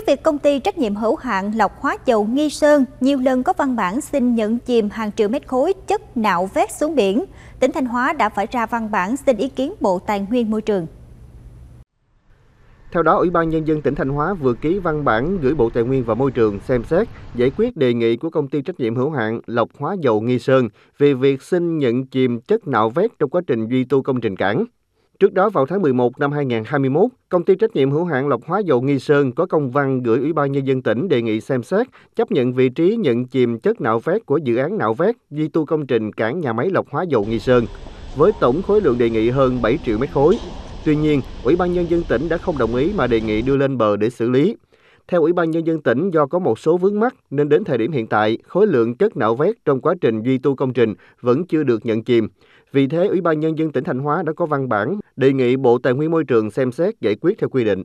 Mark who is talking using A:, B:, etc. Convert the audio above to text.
A: Trước việc công ty trách nhiệm hữu hạn lọc hóa dầu Nghi Sơn nhiều lần có văn bản xin nhận chìm hàng triệu mét khối chất nạo vét xuống biển, tỉnh Thanh Hóa đã phải ra văn bản xin ý kiến Bộ Tài nguyên Môi trường.
B: Theo đó, Ủy ban Nhân dân tỉnh Thanh Hóa vừa ký văn bản gửi Bộ Tài nguyên và Môi trường xem xét giải quyết đề nghị của công ty trách nhiệm hữu hạn lọc hóa dầu Nghi Sơn về việc xin nhận chìm chất nạo vét trong quá trình duy tu công trình cảng. Trước đó vào tháng 11 năm 2021, công ty trách nhiệm hữu hạn lọc hóa dầu Nghi Sơn có công văn gửi Ủy ban nhân dân tỉnh đề nghị xem xét chấp nhận vị trí nhận chìm chất nạo vét của dự án nạo vét di tu công trình cảng nhà máy lọc hóa dầu Nghi Sơn với tổng khối lượng đề nghị hơn 7 triệu mét khối. Tuy nhiên, Ủy ban nhân dân tỉnh đã không đồng ý mà đề nghị đưa lên bờ để xử lý. Theo Ủy ban Nhân dân tỉnh, do có một số vướng mắc nên đến thời điểm hiện tại, khối lượng chất nạo vét trong quá trình duy tu công trình vẫn chưa được nhận chìm. Vì thế, Ủy ban Nhân dân tỉnh Thanh Hóa đã có văn bản đề nghị Bộ Tài nguyên Môi trường xem xét giải quyết theo quy định.